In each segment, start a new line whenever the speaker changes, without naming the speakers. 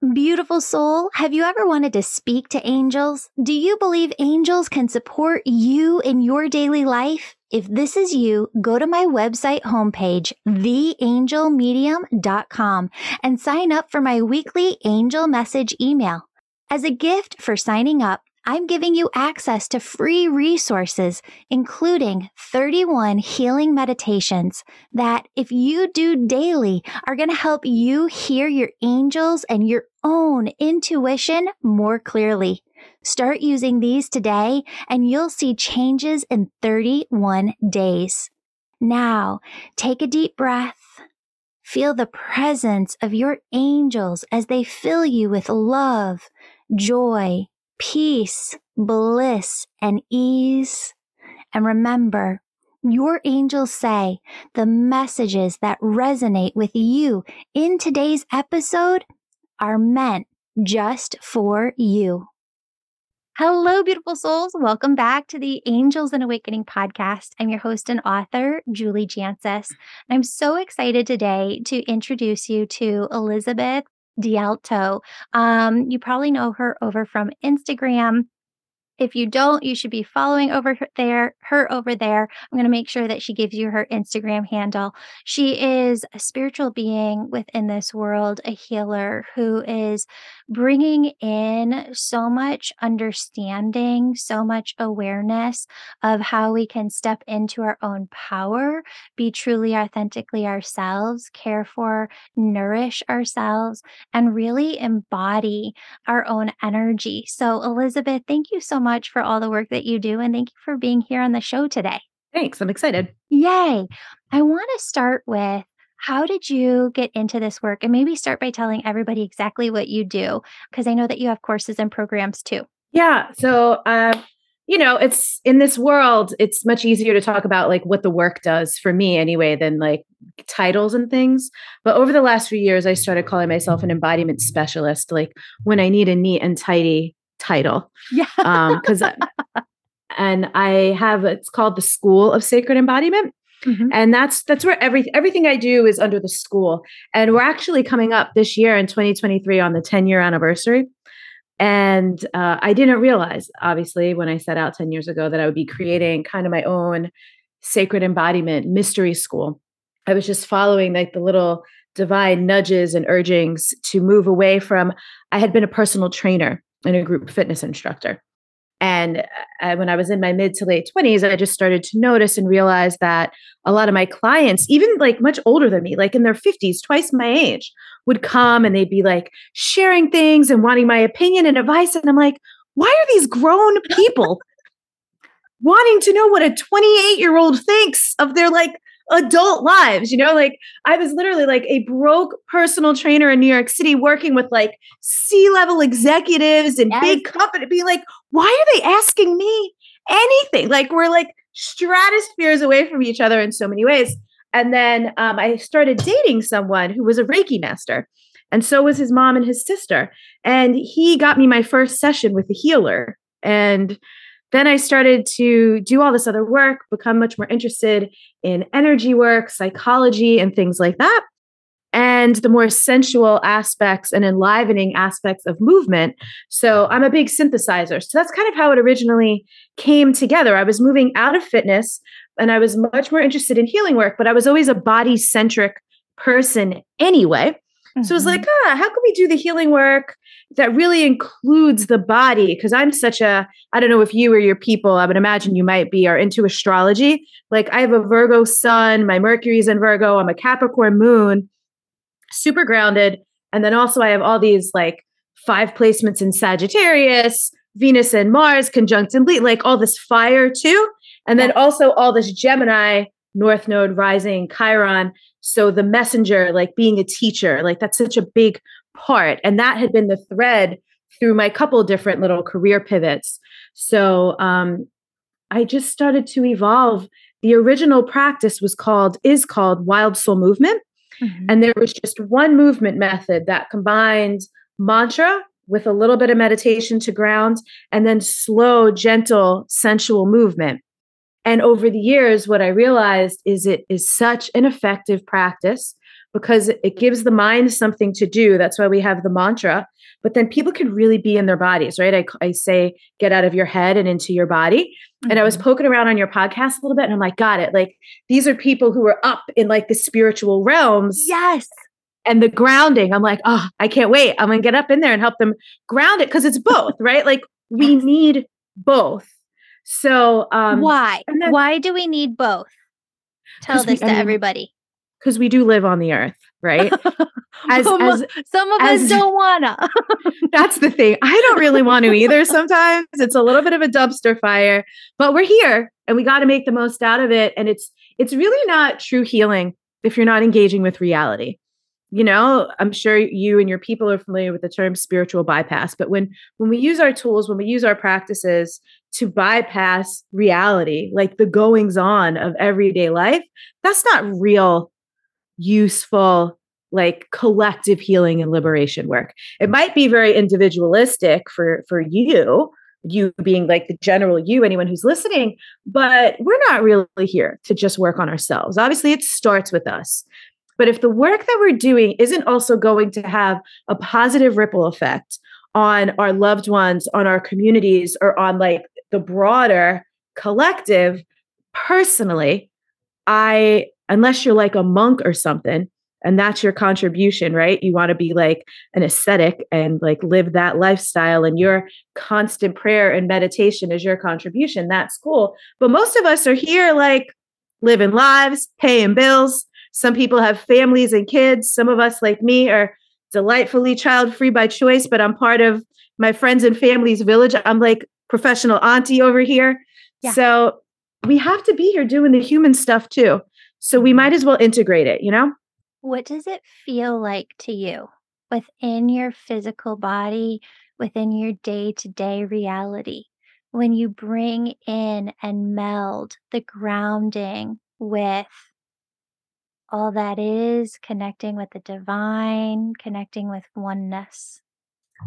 Beautiful soul, have you ever wanted to speak to angels? Do you believe angels can support you in your daily life? If this is you, go to my website homepage, theangelmedium.com, and sign up for my weekly angel message email. As a gift for signing up, I'm giving you access to free resources, including 31 healing meditations that, if you do daily, are going to help you hear your angels and your own intuition more clearly. Start using these today and you'll see changes in 31 days. Now, take a deep breath. Feel the presence of your angels as they fill you with love, joy, peace, bliss, and ease. And remember, your angels say the messages that resonate with you in today's episode are meant just for you. Hello, beautiful souls. Welcome back to the Angels and Awakening podcast. I'm your host and author, Julie Jancius. I'm so excited today to introduce you to Elizabeth DiAlto. Um, you probably know her over from Instagram. If you don't, you should be following over there, her over there. I'm going to make sure that she gives you her Instagram handle. She is a spiritual being within this world, a healer who is bringing in so much understanding, so much awareness of how we can step into our own power, be truly authentically ourselves, care for, nourish ourselves, and really embody our own energy. So, Elizabeth, thank you so much for all the work that you do. And thank you for being here on the show today.
Thanks. I'm excited.
Yay. I want to start with how did you get into this work? And maybe start by telling everybody exactly what you do, because I know that you have courses and programs too.
Yeah. So, uh, you know, it's in this world, it's much easier to talk about like what the work does for me anyway than like titles and things. But over the last few years, I started calling myself an embodiment specialist, like when I need a neat and tidy title.
Yeah.
um, because, and I have, it's called the School of Sacred Embodiment. Mm-hmm. And that's that's where everything everything I do is under the school. And we're actually coming up this year in 2023 on the 10 year anniversary. And uh, I didn't realize, obviously, when I set out 10 years ago, that I would be creating kind of my own sacred embodiment mystery school. I was just following like the little divine nudges and urgings to move away from. I had been a personal trainer and a group fitness instructor. And uh, when I was in my mid to late 20s, I just started to notice and realize that a lot of my clients, even like much older than me, like in their 50s, twice my age, would come and they'd be like sharing things and wanting my opinion and advice. And I'm like, why are these grown people wanting to know what a 28 year old thinks of their like adult lives. You know, like I was literally like a broke personal trainer in New York City working with like C level executives and yes. big company, being like, why are they asking me anything? Like we're like stratospheres away from each other in so many ways. And then um, I started dating someone who was a Reiki master. And so was his mom and his sister. And he got me my first session with a healer. And then I started to do all this other work, become much more interested in energy work, psychology, and things like that. And the more sensual aspects and enlivening aspects of movement. So I'm a big synthesizer. So that's kind of how it originally came together. I was moving out of fitness and I was much more interested in healing work, but I was always a body centric person anyway. Mm-hmm. So it was like, ah, how can we do the healing work that really includes the body? Because I'm such a, I don't know if you or your people, I would imagine you might be, are into astrology. Like I have a Virgo sun, my Mercury's in Virgo, I'm a Capricorn moon, super grounded. And then also I have all these like five placements in Sagittarius, Venus and Mars conjunct in like all this fire too. And then also all this Gemini, North Node rising, Chiron. So the messenger, like being a teacher, like that's such a big part. And that had been the thread through my couple different little career pivots. So um, I just started to evolve. The original practice was called, is called Wild Soul Movement. Mm-hmm. And there was just one movement method that combined mantra with a little bit of meditation to ground and then slow, gentle, sensual movement. And over the years, what I realized is it is such an effective practice because it gives the mind something to do. That's why we have the mantra. But then people can really be in their bodies, right? I, I say, get out of your head and into your body. Mm-hmm. And I was mm-hmm. poking around on your podcast a little bit and I'm like, got it. Like these are people who are up in like the spiritual realms.
Yes.
And the grounding, I'm like, oh, I can't wait. I'm going to get up in there and help them ground it because it's both, right? Like we need both. So, um,
why? Why do we need both? Tell this we, to I mean, everybody
because we do live on the earth, right?
As, as some of as, us don't wanna.
that's the thing. I don't really want to either. Sometimes it's a little bit of a dumpster fire, but we're here and we got to make the most out of it. And it's it's really not true healing if you're not engaging with reality. You know, I'm sure you and your people are familiar with the term spiritual bypass, but when when we use our tools, when we use our practices to bypass reality, like the goings on of everyday life, that's not real useful like collective healing and liberation work. It might be very individualistic for for you you being like the general you anyone who's listening but we're not really here to just work on ourselves. Obviously it starts with us. But if the work that we're doing isn't also going to have a positive ripple effect on our loved ones on our communities or on like the broader collective personally i unless you're like a monk or something and that's your contribution right? You want to be like an ascetic and like live that lifestyle and your constant prayer and meditation is your contribution that's cool. But most of us are here like living lives paying bills. Some people have families and kids. Some of us like me are delightfully child free by choice but i'm part of my friends and family's village. I'm like professional auntie over here yeah. so we have to be here doing the human stuff too so we might as well integrate it, you know?
What does it feel like to you within your physical body, within your day to day reality, when you bring in and meld the grounding with all that is, connecting with the divine, connecting with oneness?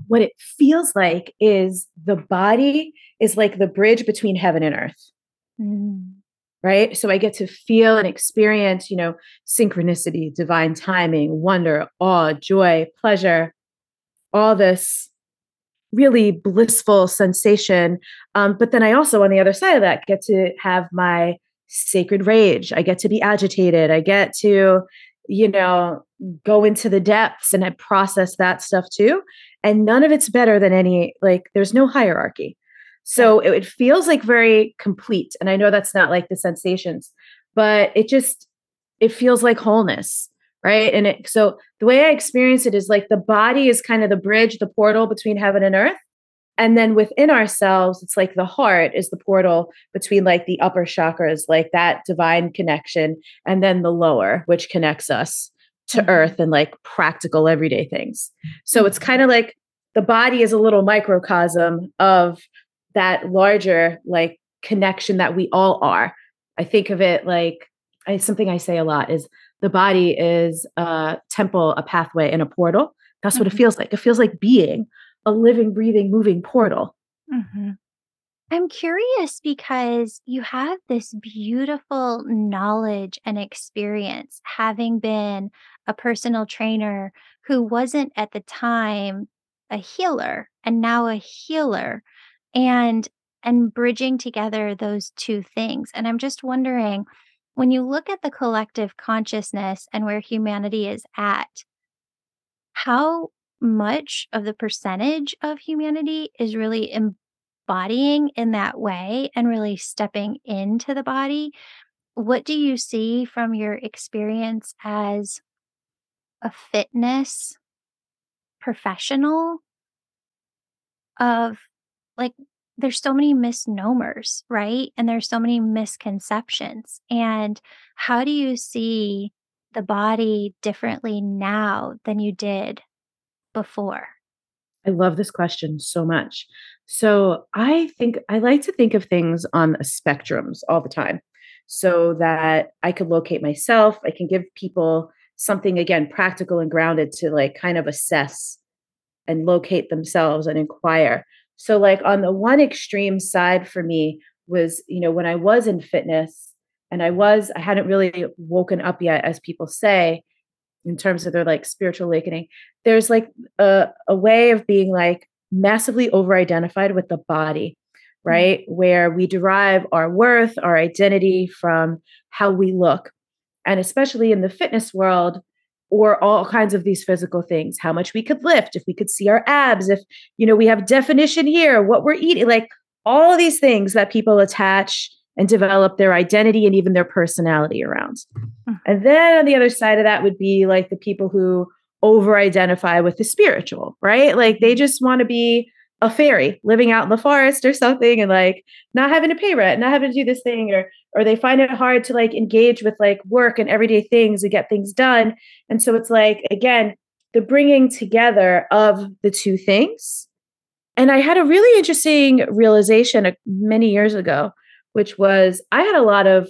What it feels like is the body is like the bridge between heaven and earth. Mm. Right? So i get to feel and experience you know synchronicity divine timing wonder awe joy pleasure all this really blissful sensation. Um, but then i also on the other side of that get to have my sacred rage. I get to be agitated. I get to you know go into the depths and i process that stuff too. And none of it's better than any like there's no hierarchy. So it, it feels like very complete. And I know that's not like the sensations, but it just it feels like wholeness right? And it so the way i experience it is like the body is kind of the bridge the portal between heaven and earth and then within ourselves it's like the heart is the portal between like the upper chakras like that divine connection and then the lower which connects us to mm-hmm. earth and like practical everyday things so it's kind of like the body is a little microcosm of that larger like connection that we all are. I think of it like I, something I say a lot is the body is a temple, a pathway, and a portal. That's mm-hmm. what it mm-hmm. feels like. It feels like being a living, breathing, moving portal.
Mm-hmm. I'm curious because you have this beautiful knowledge and experience having been a personal trainer who wasn't at the time a healer and now a healer and and bridging together those two things. And I'm just wondering when you look at the collective consciousness and where humanity is at, how much of the percentage of humanity is really embodying in that way and really stepping into the body? What do you see from your experience as a fitness professional of like there's so many misnomers, right? And there's so many misconceptions. And how do you see the body differently now than you did before?
I love this question so much. So, I think I like to think of things on spectrums all the time so that I could locate myself. I can give people something, again, practical and grounded to like kind of assess and locate themselves and inquire. So, like on the one extreme side for me was, you know, when I was in fitness and I was, I hadn't really woken up yet, as people say, in terms of their like spiritual awakening, there's like a, a way of being like massively over identified with the body, mm-hmm. right? Where we derive our worth, our identity from how we look. And especially in the fitness world, or all kinds of these physical things how much we could lift if we could see our abs if you know we have definition here what we're eating like all of these things that people attach and develop their identity and even their personality around. Hmm. And then on the other side of that would be like the people who over identify with the spiritual, right? Like they just want to be a fairy living out in the forest or something and like not having to pay rent, not having to do this thing or or they find it hard to like engage with like work and everyday things and get things done. And so it's like again, the bringing together of the two things. And I had a really interesting realization many years ago which was I had a lot of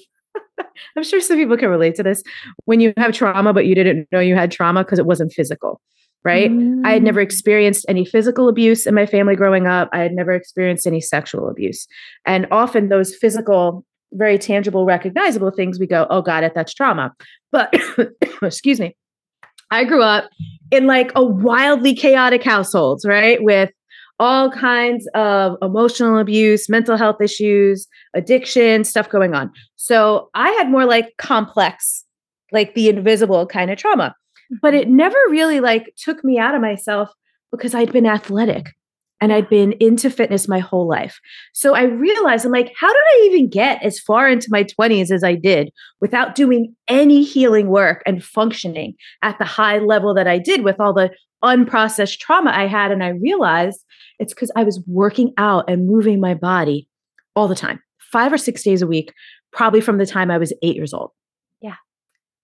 I'm sure some people can relate to this when you have trauma, but you didn't know you had trauma because it wasn't physical, right? Mm. I had never mm. experienced any physical abuse in my family growing up. I had never experienced any sexual abuse. And often those physical, very tangible, recognizable things, we go, oh, got it, that's trauma. But excuse me, I grew up in like a wildly chaotic household, right? With all kinds of emotional abuse, mental health issues, addiction, stuff going on. So I had more like complex, like the invisible kind of trauma. But it mm-hmm. never really like took me out of myself because I'd been athletic and I'd been into fitness my whole life. So I realized I'm like, how did I even get as far into my 20s as I did without doing any healing work and functioning at the high level that I did with all the unprocessed trauma I had? And I realized it's because I was working out and moving my body all the time, five or six days a week, probably from the time I was eight years old.
Yeah.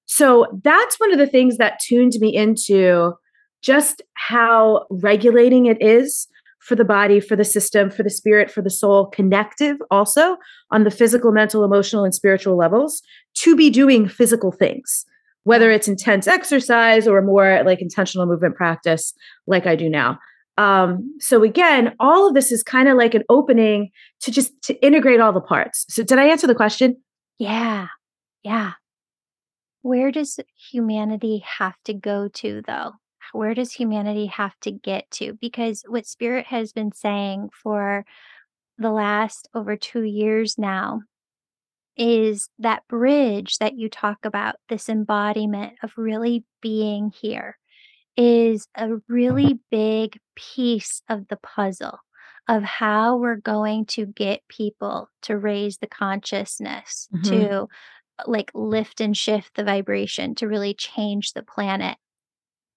So that's one of the things that tuned me into just how regulating it is for the body, for the system, for the spirit, for the soul, connective also on the physical, mental, emotional, and spiritual levels to be doing physical things, whether it's intense exercise or more like intentional movement practice, like I do now. Um, so again, all of this is kind of like an opening to just to integrate all the parts. So did I answer the question?
Yeah. Yeah. Where does humanity have to go to though? Where does humanity have to get to? Because what spirit has been saying for the last over 2 years now is that bridge that you talk about, this embodiment of really being here is a really big piece of the puzzle of how we're going to get people to raise the consciousness mm-hmm. to like lift and shift the vibration to really change the planet.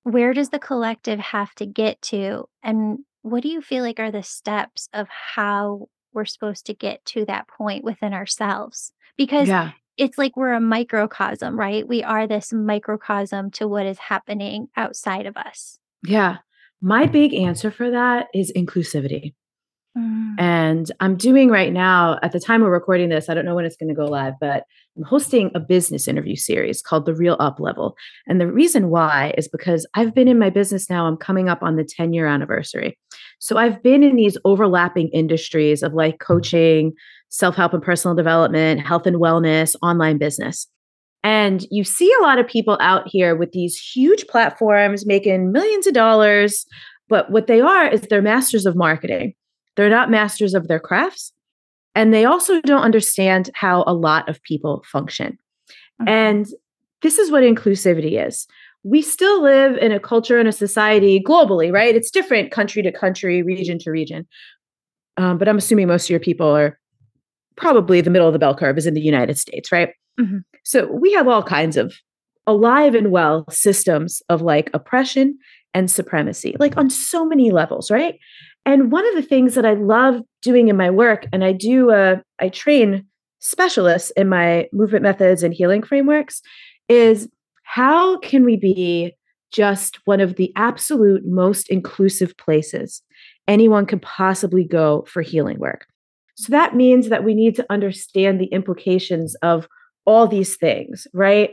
Where does the collective have to get to and what do you feel like are the steps of how we're supposed to get to that point within ourselves because yeah it's like we're a microcosm, right? We are this microcosm to what is happening outside of us.
Yeah. My big answer for that is inclusivity. Mm. And I'm doing right now, at the time we're recording this, I don't know when it's going to go live, but I'm hosting a business interview series called The Real Up Level. And the reason why is because I've been in my business now, I'm coming up on the 10 year anniversary. So I've been in these overlapping industries of like coaching, self help and personal development, health and wellness, online business. And you see a lot of people out here with these huge platforms making millions of dollars. But what they are is they're masters of marketing. They're not masters of their crafts. And they also don't understand how a lot of people function. Mm-hmm. And this is what inclusivity is. We still live in a culture and a society globally, right? It's different country to country, region to region. Um, but I'm assuming most of your people are probably the middle of the bell curve is in the United States, right? Mm-hmm. So we have all kinds of alive and well systems of like oppression and supremacy, like on so many levels, right? And one of the things that I love doing in my work, and I do, uh, I train specialists in my movement methods and healing frameworks, is how can we be just one of the absolute most inclusive places anyone can possibly go for healing work? So that means that we need to understand the implications of all these things, right?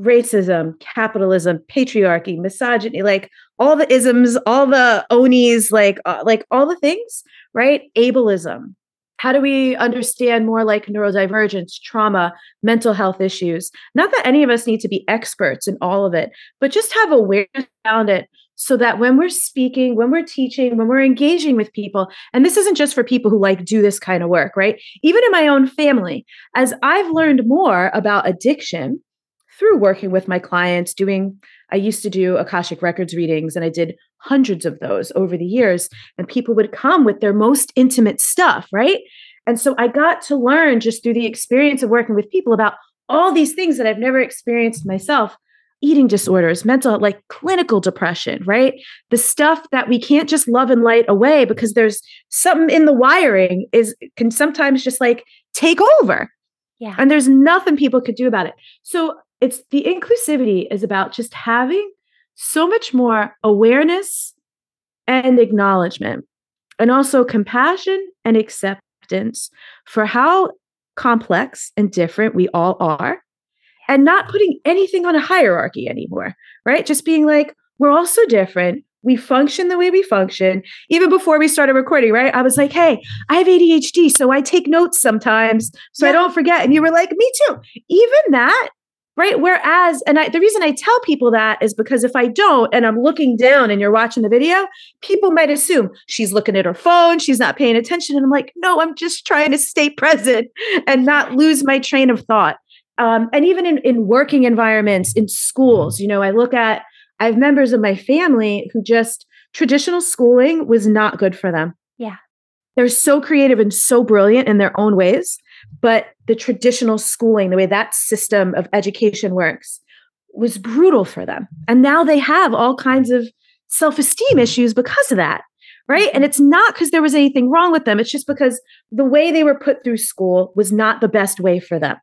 Racism, capitalism, patriarchy, misogyny, like all the isms, all the onies, like uh, like all the things, right? Ableism, How do we understand more like neurodivergence, trauma, mental health issues? Not that any of us need to be experts in all of it, but just have awareness around it so that when we're speaking, when we're teaching, when we're engaging with people, and this isn't just for people who like do this kind of work, right? Even in my own family, as I've learned more about addiction through working with my clients, doing, I used to do Akashic Records readings, and I did hundreds of those over the years, and people would come with their most intimate stuff, right? And so I got to learn just through the experience of working with people about all these things that I've never experienced myself eating disorders, mental, like clinical depression, right? The stuff that we can't just love and light away because there's something in the wiring is can sometimes just like take over.
Yeah.
And there's nothing people could do about it. So it's the inclusivity is about just having so much more awareness and acknowledgement and also compassion and acceptance for how complex and different we all are and not putting anything on a hierarchy anymore, right? Just being like, we're all so different. We function the way we function. Even before we started recording, right? I was like, hey, I have ADHD, so I take notes sometimes so yeah. I don't forget. And you were like, me too. Even that, right? Whereas, and I, the reason I tell people that is because if I don't and I'm looking down and you're watching the video, people might assume she's looking at her phone, she's not paying attention. And I'm like, no, I'm just trying to stay present and not lose my train of thought um, and even in, in working environments in schools you know i look at i have members of my family who just traditional schooling was not good for them.
Yeah.
They're so creative and so brilliant in their own ways but the traditional schooling the way that system of education works was brutal for them. And now they have all kinds of self-esteem issues because of that right? And it's not because there was anything wrong with them. It's just because the way they were put through school was not the best way for them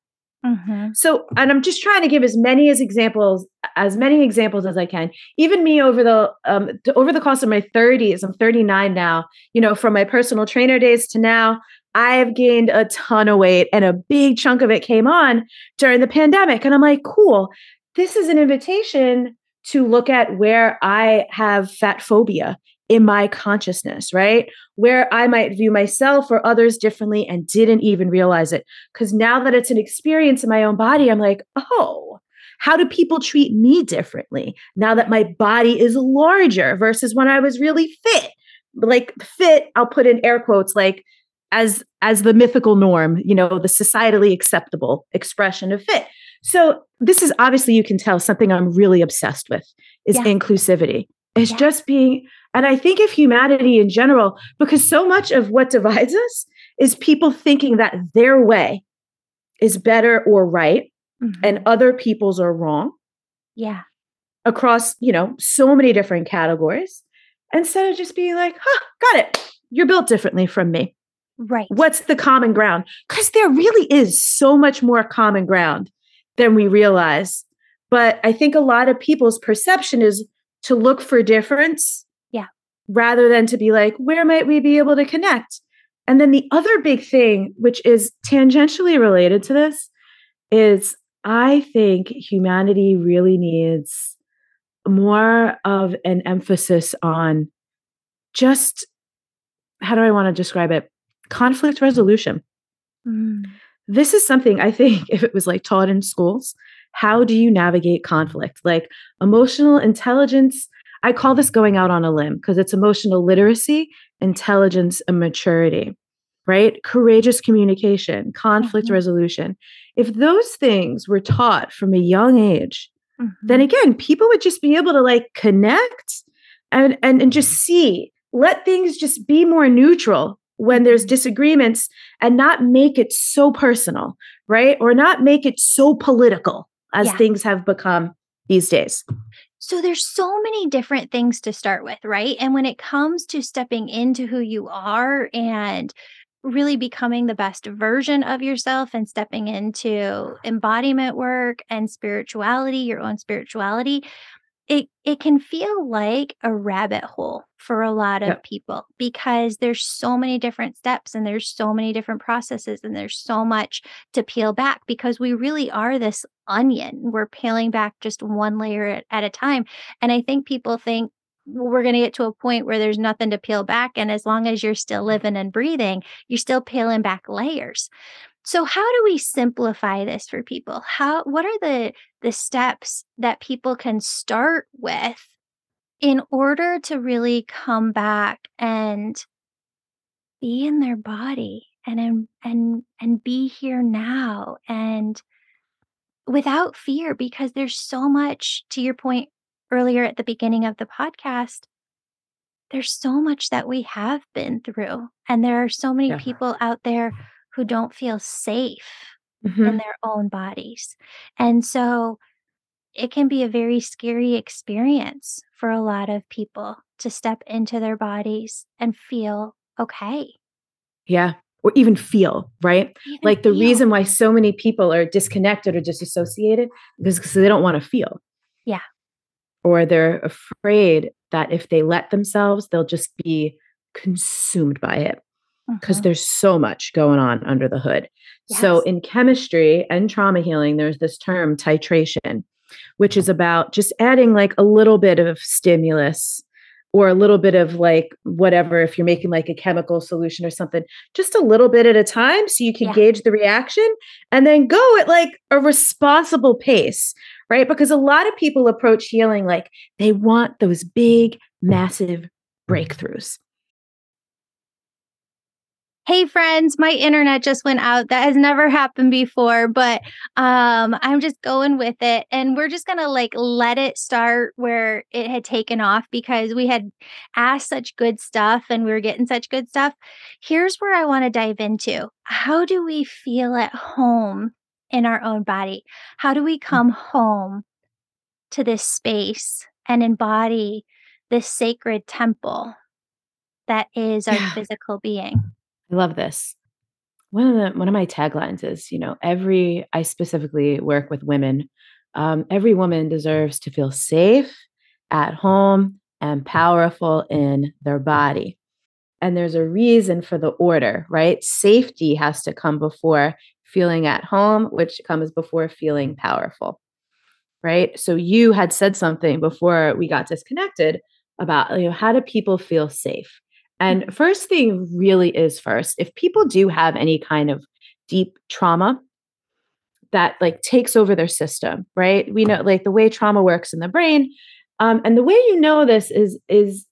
Mm-hmm. So, and I'm just trying to give as many as examples, as many examples as I can. Even me over the um, over the course of my 30s, I'm 39 now. You know, from my personal trainer days to now, I have gained a ton of weight, and a big chunk of it came on during the pandemic. And I'm like, cool. This is an invitation to look at where I have fat phobia in my consciousness, right? Where I might view myself or others differently and didn't even realize it. Because now that it's an experience in my own body, I'm like, oh, how do people treat me differently now that my body is larger versus when I was really fit? Like fit, I'll put in air quotes, like as as the mythical norm, you know, the societally acceptable expression of fit. So this is obviously you can tell something I'm really obsessed with is yeah. inclusivity. It's yeah. just being and I think of humanity in general, because so much of what divides us is people thinking that their way is better or right mm-hmm. and other people's are wrong.
Yeah.
Across, you know, so many different categories. Instead of just being like, huh, got it. You're built differently from me.
Right.
What's the common ground? Because there really is so much more common ground than we realize. But I think a lot of people's perception is to look for difference rather than to be like, where might we be able to connect? And then the other big thing, which is tangentially related to this, is I think humanity really needs more of an emphasis on just how do I want to describe it? Conflict resolution. Mm. This is something I think if it was like taught in schools, how do you navigate conflict? Like emotional intelligence, I call this going out on a limb because it's emotional literacy, intelligence, and maturity, right? Courageous communication, conflict mm-hmm. resolution. If those things were taught from a young age, mm-hmm. then again, people would just be able to like connect and, and, and just see, let things just be more neutral when there's disagreements and not make it so personal, right? Or not make it so political as yeah. things have become these days.
So there's so many different things to start with, right? And when it comes to stepping into who you are and really becoming the best version of yourself and stepping into embodiment work and spirituality, your own spirituality, it it can feel like a rabbit hole for a lot of yep. people because there's so many different steps and there's so many different processes and there's so much to peel back because we really are this onion we're peeling back just one layer at, at a time and i think people think we're going to get to a point where there's nothing to peel back. And as long as you're still living and breathing, you're still peeling back layers. So how do we simplify this for people? How what are the the steps that people can start with in order to really come back and be in their body and and and be here now and without fear because there's so much to your point earlier at the beginning of the podcast there's so much that we have been through and there are so many yeah. people out there who don't feel safe mm-hmm. in their own bodies and so it can be a very scary experience for a lot of people to step into their bodies and feel okay.
Yeah. Or even feel, right? Even like the feel. reason why so many people are disconnected or disassociated is because they don't want to feel.
Yeah.
Or they're afraid that if they let themselves, they'll just be consumed by it because uh-huh. there's so much going on under the hood. Yes. So, in chemistry and trauma healing, there's this term titration, which is about just adding like a little bit of stimulus or a little bit of like whatever if you're making like a chemical solution or something just a little bit at a time so you can yeah. gauge the reaction and then go at like a responsible pace right because a lot of people approach healing like they want those big massive breakthroughs
hey friends my internet just went out. That has never happened before but um i'm just going with it. And we're just gonna like let it start where it had taken off because we had asked such good stuff and we were getting such good stuff. Here's where i want to dive into. How do we feel at home in our own body? How do we mm. come home to this space and embody this sacred temple that is our yeah. physical being
I love this. One of the one of my taglines is, you know, every I specifically work with women. Um, every woman deserves to feel safe at home and powerful in their body. And there's a reason for the order, right? Safety has to come before feeling at home, which comes before feeling powerful, right? So you had said something before we got disconnected about you know how do people feel safe and first thing really is first, if people do have any kind of deep trauma that like takes over their system, right? We know like the way trauma works in the brain. Um, and the way you know this is is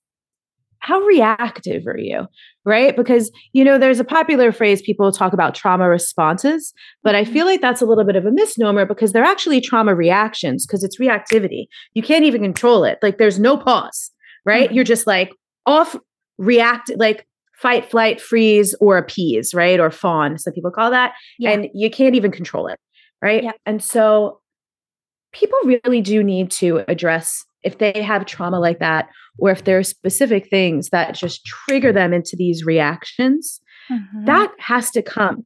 how reactive are you? Right? Because you know, there's a popular phrase people talk about trauma responses, but I mm-hmm. feel like that's a little bit of a misnomer because they're actually trauma reactions because it's reactivity. You can't even control it. Like there's no pause, right? Mm-hmm. You're just like off react like fight, flight, freeze, or appease, right? Or fawn, some people call that. Yeah. And you can't even control it, right? Yeah. And so people really do need to address if they have trauma like that, or if there are specific things that just trigger them into these reactions, mm-hmm. that has to come.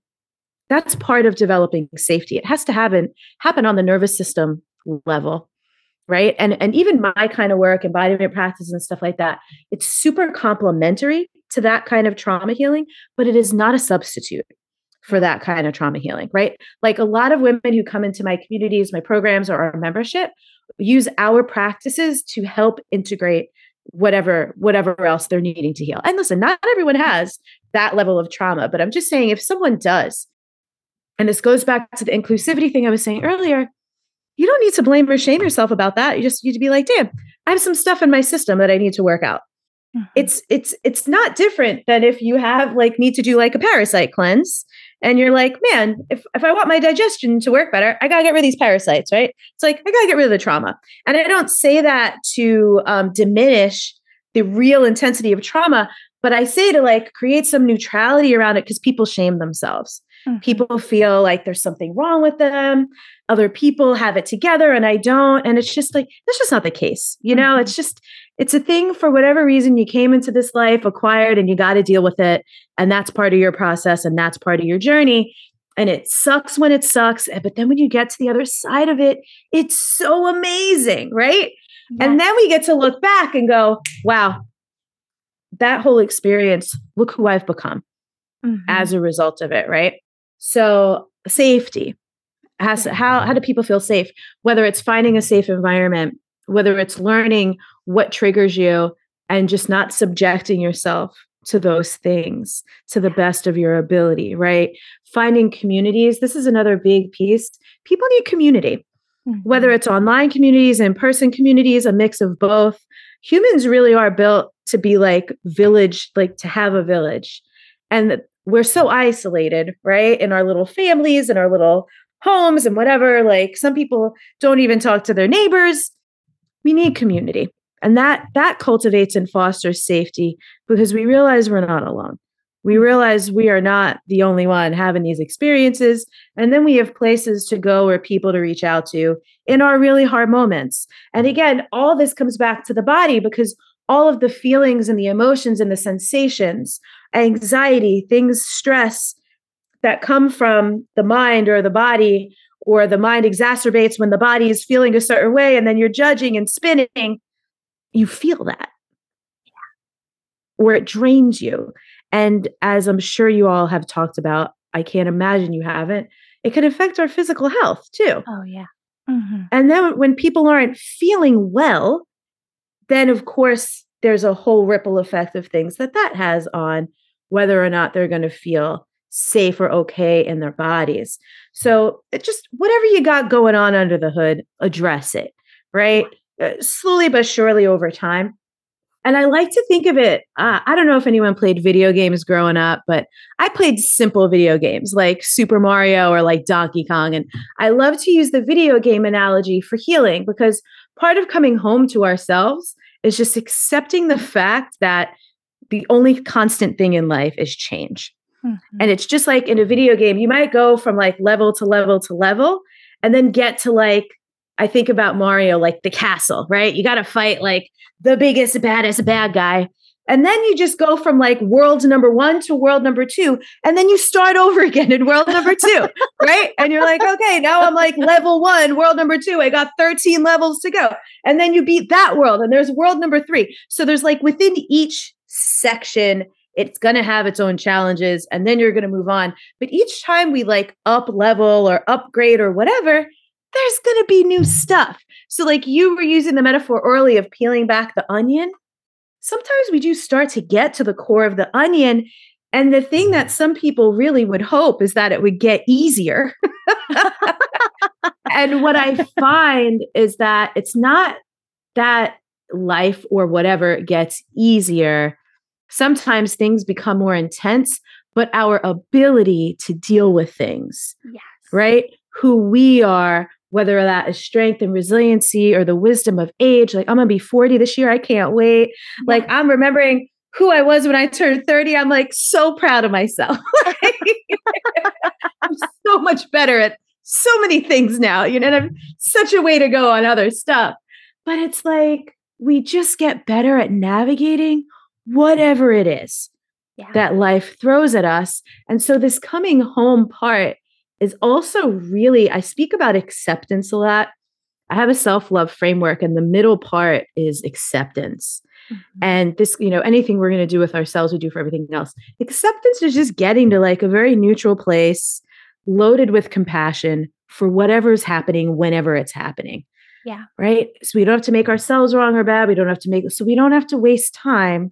That's part of developing safety. It has to happen happen on the nervous system level right? And and even my kind of work embodiment practice and stuff like that it's super complementary to that kind of trauma healing but it is not a substitute for that kind of trauma healing right? Like a lot of women who come into my communities my programs or our membership use our practices to help integrate whatever whatever else they're needing to heal. And listen not everyone has that level of trauma but i'm just saying if someone does and this goes back to the inclusivity thing i was saying earlier you don't need to blame or shame yourself about that. You just need to be like, damn, I have some stuff in my system that I need to work out. Mm-hmm. It's it's it's not different than if you have like need to do like a parasite cleanse and you're like, man, if, if I want my digestion to work better, I gotta get rid of these parasites, right? It's like I gotta get rid of the trauma. And I don't say that to um, diminish the real intensity of trauma, but I say to like create some neutrality around it because people shame themselves. Mm-hmm. People feel like there's something wrong with them. Other people have it together and I don't. And it's just like, that's just not the case. You know, mm-hmm. it's just, it's a thing for whatever reason you came into this life, acquired, and you got to deal with it. And that's part of your process and that's part of your journey. And it sucks when it sucks. But then when you get to the other side of it, it's so amazing, right? Yes. And then we get to look back and go, wow, that whole experience, look who I've become mm-hmm. as a result of it, right? So safety has how how do people feel safe? Whether it's finding a safe environment, whether it's learning what triggers you and just not subjecting yourself to those things to the best of your ability, right? Finding communities. This is another big piece. People need community, mm-hmm. whether it's online communities, in person communities, a mix of both. Humans really are built to be like village, like to have a village. And we're so isolated, right? In our little families and our little homes and whatever. Like some people don't even talk to their neighbors. We need community and that that cultivates and fosters safety because we realize we're not alone we realize we are not the only one having these experiences and then we have places to go or people to reach out to in our really hard moments and again all this comes back to the body because all of the feelings and the emotions and the sensations anxiety things stress that come from the mind or the body or the mind exacerbates when the body is feeling a certain way and then you're judging and spinning you feel that. Yeah. Or it drains you. And as I'm sure you all have talked about, I can't imagine you haven't, it can affect our physical health too.
Oh, yeah. Mm-hmm.
And then when people aren't feeling well, then of course there's a whole ripple effect of things that that has on whether or not they're going to feel safe or okay in their bodies. So it just whatever you got going on under the hood, address it, right? Uh, slowly but surely over time. And I like to think of it. Uh, I don't know if anyone played video games growing up, but I played simple video games like Super Mario or like Donkey Kong. And I love to use the video game analogy for healing because part of coming home to ourselves is just accepting the fact that the only constant thing in life is change. Mm-hmm. And it's just like in a video game, you might go from like level to level to level and then get to like I think about Mario like the castle, right? You got to fight like the biggest, baddest bad guy. And then you just go from like world number one to world number two. And then you start over again in world number two, right? And you're like, okay, now I'm like level one, world number two. I got 13 levels to go. And then you beat that world, and there's world number three. So there's like within each section, it's going to have its own challenges, and then you're going to move on. But each time we like up level or upgrade or whatever, there's going to be new stuff. So, like you were using the metaphor early of peeling back the onion. Sometimes we do start to get to the core of the onion. And the thing that some people really would hope is that it would get easier. and what I find is that it's not that life or whatever gets easier. Sometimes things become more intense, but our ability to deal with things, yes. right? Who we are, whether that is strength and resiliency or the wisdom of age. Like, I'm gonna be 40 this year. I can't wait. Like, I'm remembering who I was when I turned 30. I'm like so proud of myself. I'm so much better at so many things now, you know, and I'm such a way to go on other stuff. But it's like we just get better at navigating whatever it is yeah. that life throws at us. And so, this coming home part is also really, I speak about acceptance a lot. I have a self love framework, and the middle part is acceptance. Mm-hmm. And this, you know, anything we're going to do with ourselves, we do for everything else. Acceptance is just getting to like a very neutral place, loaded with compassion for whatever's happening whenever it's happening.
Yeah.
Right. So we don't have to make ourselves wrong or bad. We don't have to make, so we don't have to waste time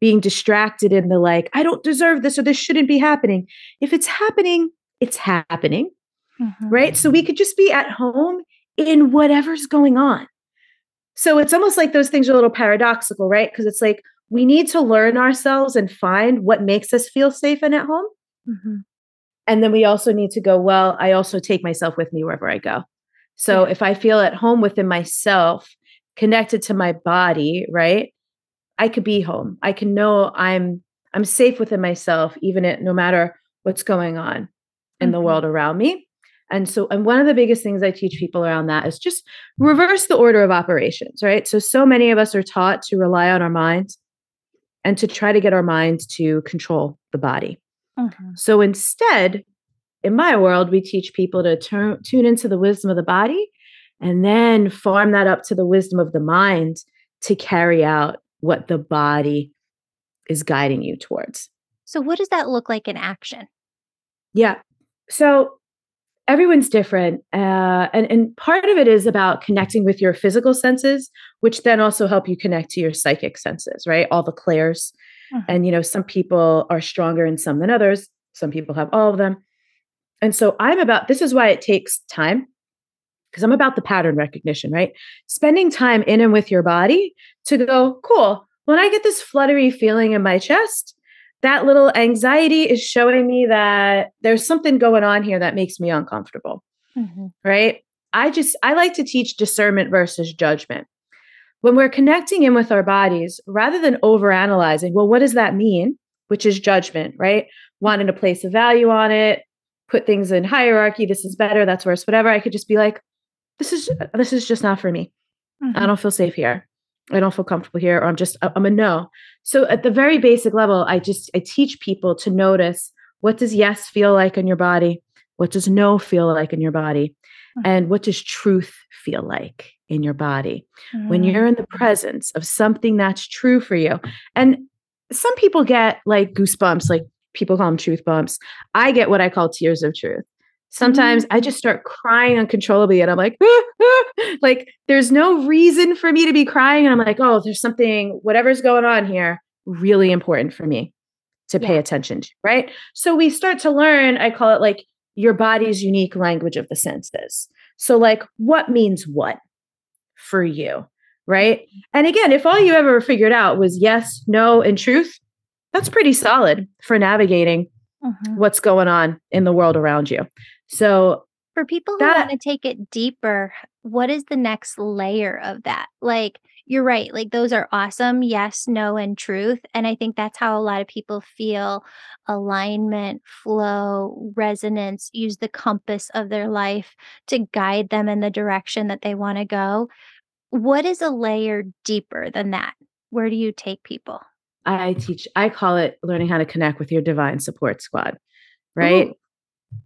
being distracted in the like, I don't deserve this or this shouldn't be happening. If it's happening, it's happening, mm-hmm. right? So we could just be at home in whatever's going on. So it's almost like those things are a little paradoxical, right? Because it's like we need to learn ourselves and find what makes us feel safe and at home. Mm-hmm. And then we also need to go, well, I also take myself with me wherever I go. So if I feel at home within myself, connected to my body, right? I could be home. I can know I'm I'm safe within myself, even it no matter what's going on in the mm-hmm. world around me. And so, and one of the biggest things I teach people around that is just reverse the order of operations, right? So, so many of us are taught to rely on our minds and to try to get our minds to control the body. Mm-hmm. So, instead, in my world, we teach people to turn, tune into the wisdom of the body and then farm that up to the wisdom of the mind to carry out what the body is guiding you towards.
So, what does that look like in action?
Yeah. So everyone's different. Uh, and, and part of it is about connecting with your physical senses, which then also help you connect to your psychic senses, right? All the clairs. Mm-hmm. And, you know, some people are stronger in some than others. Some people have all of them. And so I'm about, this is why it takes time because I'm about the pattern recognition, right? Spending time in and with your body to go, cool. When I get this fluttery feeling in my chest, that little anxiety is showing me that there's something going on here that makes me uncomfortable. Mm-hmm. Right. I just, I like to teach discernment versus judgment. When we're connecting in with our bodies, rather than overanalyzing, well, what does that mean? Which is judgment, right? Wanting to place a value on it, put things in hierarchy. This is better, that's worse, whatever. I could just be like, this is this is just not for me. Mm-hmm. I don't feel safe here. I don't feel comfortable here, or I'm just, I'm a no. So at the very basic level, I just, I teach people to notice what does yes feel like in your body? What does no feel like in your body? Mm-hmm. And what does truth feel like in your body mm-hmm. when you're in the presence of something that's true for you? And some people get like goosebumps, like people call them truth bumps. I get what I call tears of truth. Sometimes I just start crying uncontrollably and I'm like, ah, ah. like there's no reason for me to be crying. And I'm like, oh, there's something, whatever's going on here, really important for me to pay yeah. attention to. Right. So we start to learn, I call it like your body's unique language of the senses. So, like, what means what for you? Right. And again, if all you ever figured out was yes, no, and truth, that's pretty solid for navigating mm-hmm. what's going on in the world around you. So,
for people who that, want to take it deeper, what is the next layer of that? Like, you're right. Like, those are awesome. Yes, no, and truth. And I think that's how a lot of people feel alignment, flow, resonance, use the compass of their life to guide them in the direction that they want to go. What is a layer deeper than that? Where do you take people?
I teach, I call it learning how to connect with your divine support squad, right? Ooh.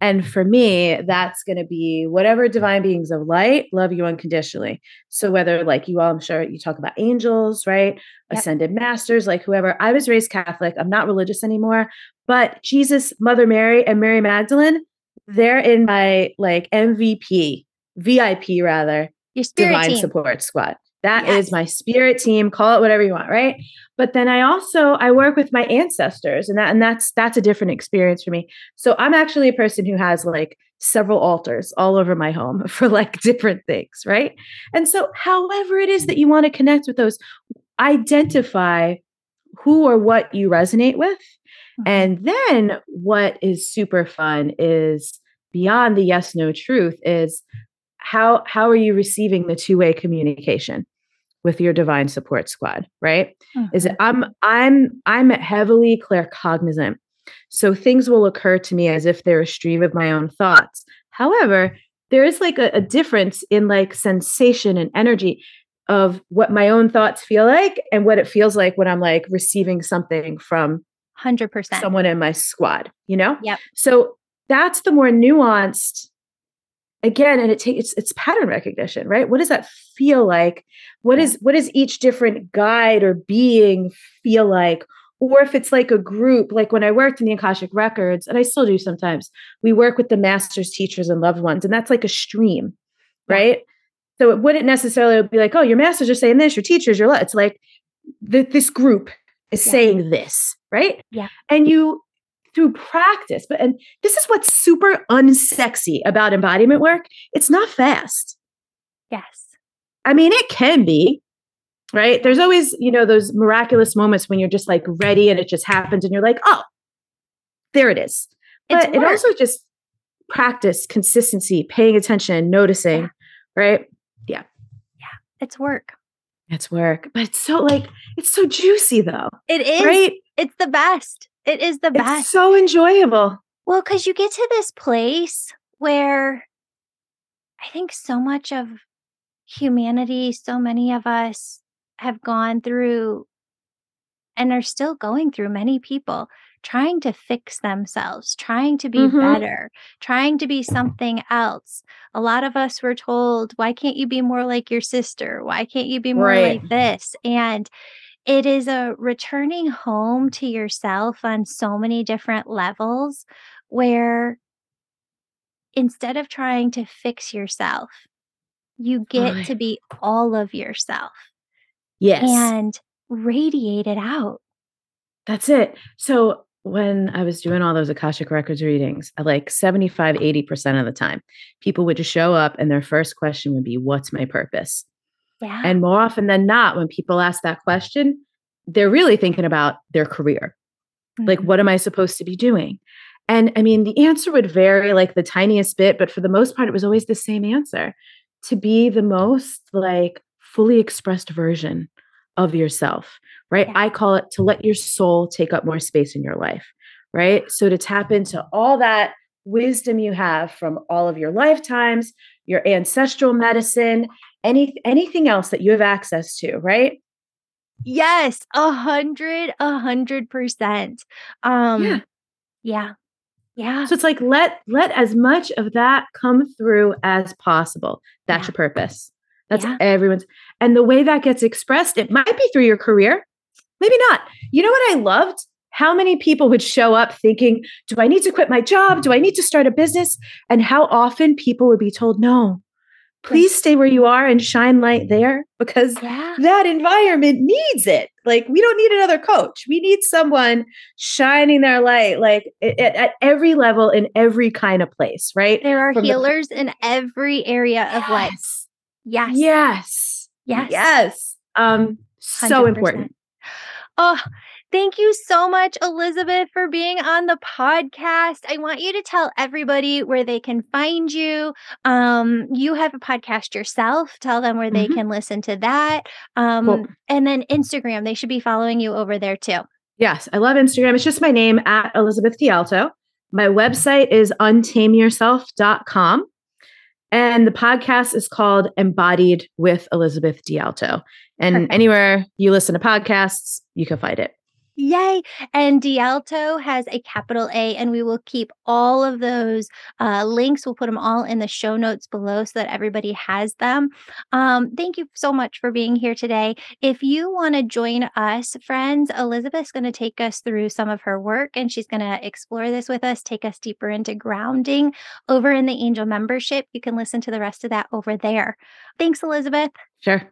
And for me, that's going to be whatever divine beings of light love you unconditionally. So, whether like you all, I'm sure you talk about angels, right? Yep. Ascended masters, like whoever. I was raised Catholic. I'm not religious anymore, but Jesus, Mother Mary, and Mary Magdalene, they're in my like MVP, VIP rather,
your divine
team. support squad. That yes. is my spirit team. Call it whatever you want, right? But then I also I work with my ancestors, and that and that's that's a different experience for me. So I'm actually a person who has like several altars all over my home for like different things, right? And so, however it is that you want to connect with those, identify who or what you resonate with, mm-hmm. and then what is super fun is beyond the yes no truth is how how are you receiving the two-way communication with your divine support squad right? Mm-hmm. is it i'm i'm i'm heavily claircognizant. So things will occur to me as if they're a stream of my own thoughts. However there is like a, a difference in like sensation and energy of what my own thoughts feel like and what it feels like when i'm like receiving something from
100%
someone in my squad you know?
Yep.
So that's the more nuanced again and it takes it's, it's pattern recognition right? What does that feel like? What is what does each different guide or being feel like? Or if it's like a group like when i worked in the akashic records and i still do sometimes we work with the masters teachers and loved ones and that's like a stream right? So it wouldn't necessarily be like oh your masters are saying this your teachers your love. it's like th- this group is yeah. saying this right?
Yeah.
And you through practice. But and this is what's super unsexy about embodiment work. It's not fast.
Yes.
I mean, it can be, right? There's always, you know, those miraculous moments when you're just like ready and it just happens and you're like, oh, there it is. But it also just practice, consistency, paying attention, noticing, yeah. right? Yeah.
Yeah. It's work.
It's work. But it's so like, it's so juicy though.
It is. Right? It's the best. It is the best.
It's so enjoyable.
Well, because you get to this place where I think so much of humanity, so many of us have gone through and are still going through, many people trying to fix themselves, trying to be mm-hmm. better, trying to be something else. A lot of us were told, why can't you be more like your sister? Why can't you be more right. like this? And it is a returning home to yourself on so many different levels where instead of trying to fix yourself, you get to be all of yourself.
Yes.
And radiate it out.
That's it. So when I was doing all those Akashic Records readings, like 75, 80% of the time, people would just show up and their first question would be, What's my purpose?
Yeah.
And more often than not, when people ask that question, they're really thinking about their career. Mm-hmm. Like, what am I supposed to be doing? And I mean, the answer would vary like the tiniest bit, but for the most part, it was always the same answer to be the most like fully expressed version of yourself, right? Yeah. I call it to let your soul take up more space in your life, right? So to tap into all that wisdom you have from all of your lifetimes, your ancestral medicine, any anything else that you have access to, right?
Yes, a hundred, a hundred percent. Um yeah. yeah. Yeah.
So it's like let let as much of that come through as possible. That's yeah. your purpose. That's yeah. everyone's. And the way that gets expressed, it might be through your career, maybe not. You know what I loved? How many people would show up thinking, Do I need to quit my job? Do I need to start a business? And how often people would be told, No, please stay where you are and shine light there because yeah. that environment needs it. Like, we don't need another coach. We need someone shining their light, like at, at every level in every kind of place, right?
There are From healers the- in every area yes. of life. Yes.
Yes.
Yes.
Yes. Um, so 100%. important.
Oh, Thank you so much, Elizabeth, for being on the podcast. I want you to tell everybody where they can find you. Um, you have a podcast yourself. Tell them where they mm-hmm. can listen to that. Um, cool. And then Instagram, they should be following you over there too.
Yes, I love Instagram. It's just my name at Elizabeth DiAlto. My website is untameyourself.com. And the podcast is called Embodied with Elizabeth DiAlto. And Perfect. anywhere you listen to podcasts, you can find it.
Yay. And DiAlto has a capital A, and we will keep all of those uh, links. We'll put them all in the show notes below so that everybody has them. Um, thank you so much for being here today. If you want to join us, friends, Elizabeth's going to take us through some of her work and she's going to explore this with us, take us deeper into grounding over in the Angel membership. You can listen to the rest of that over there. Thanks, Elizabeth.
Sure.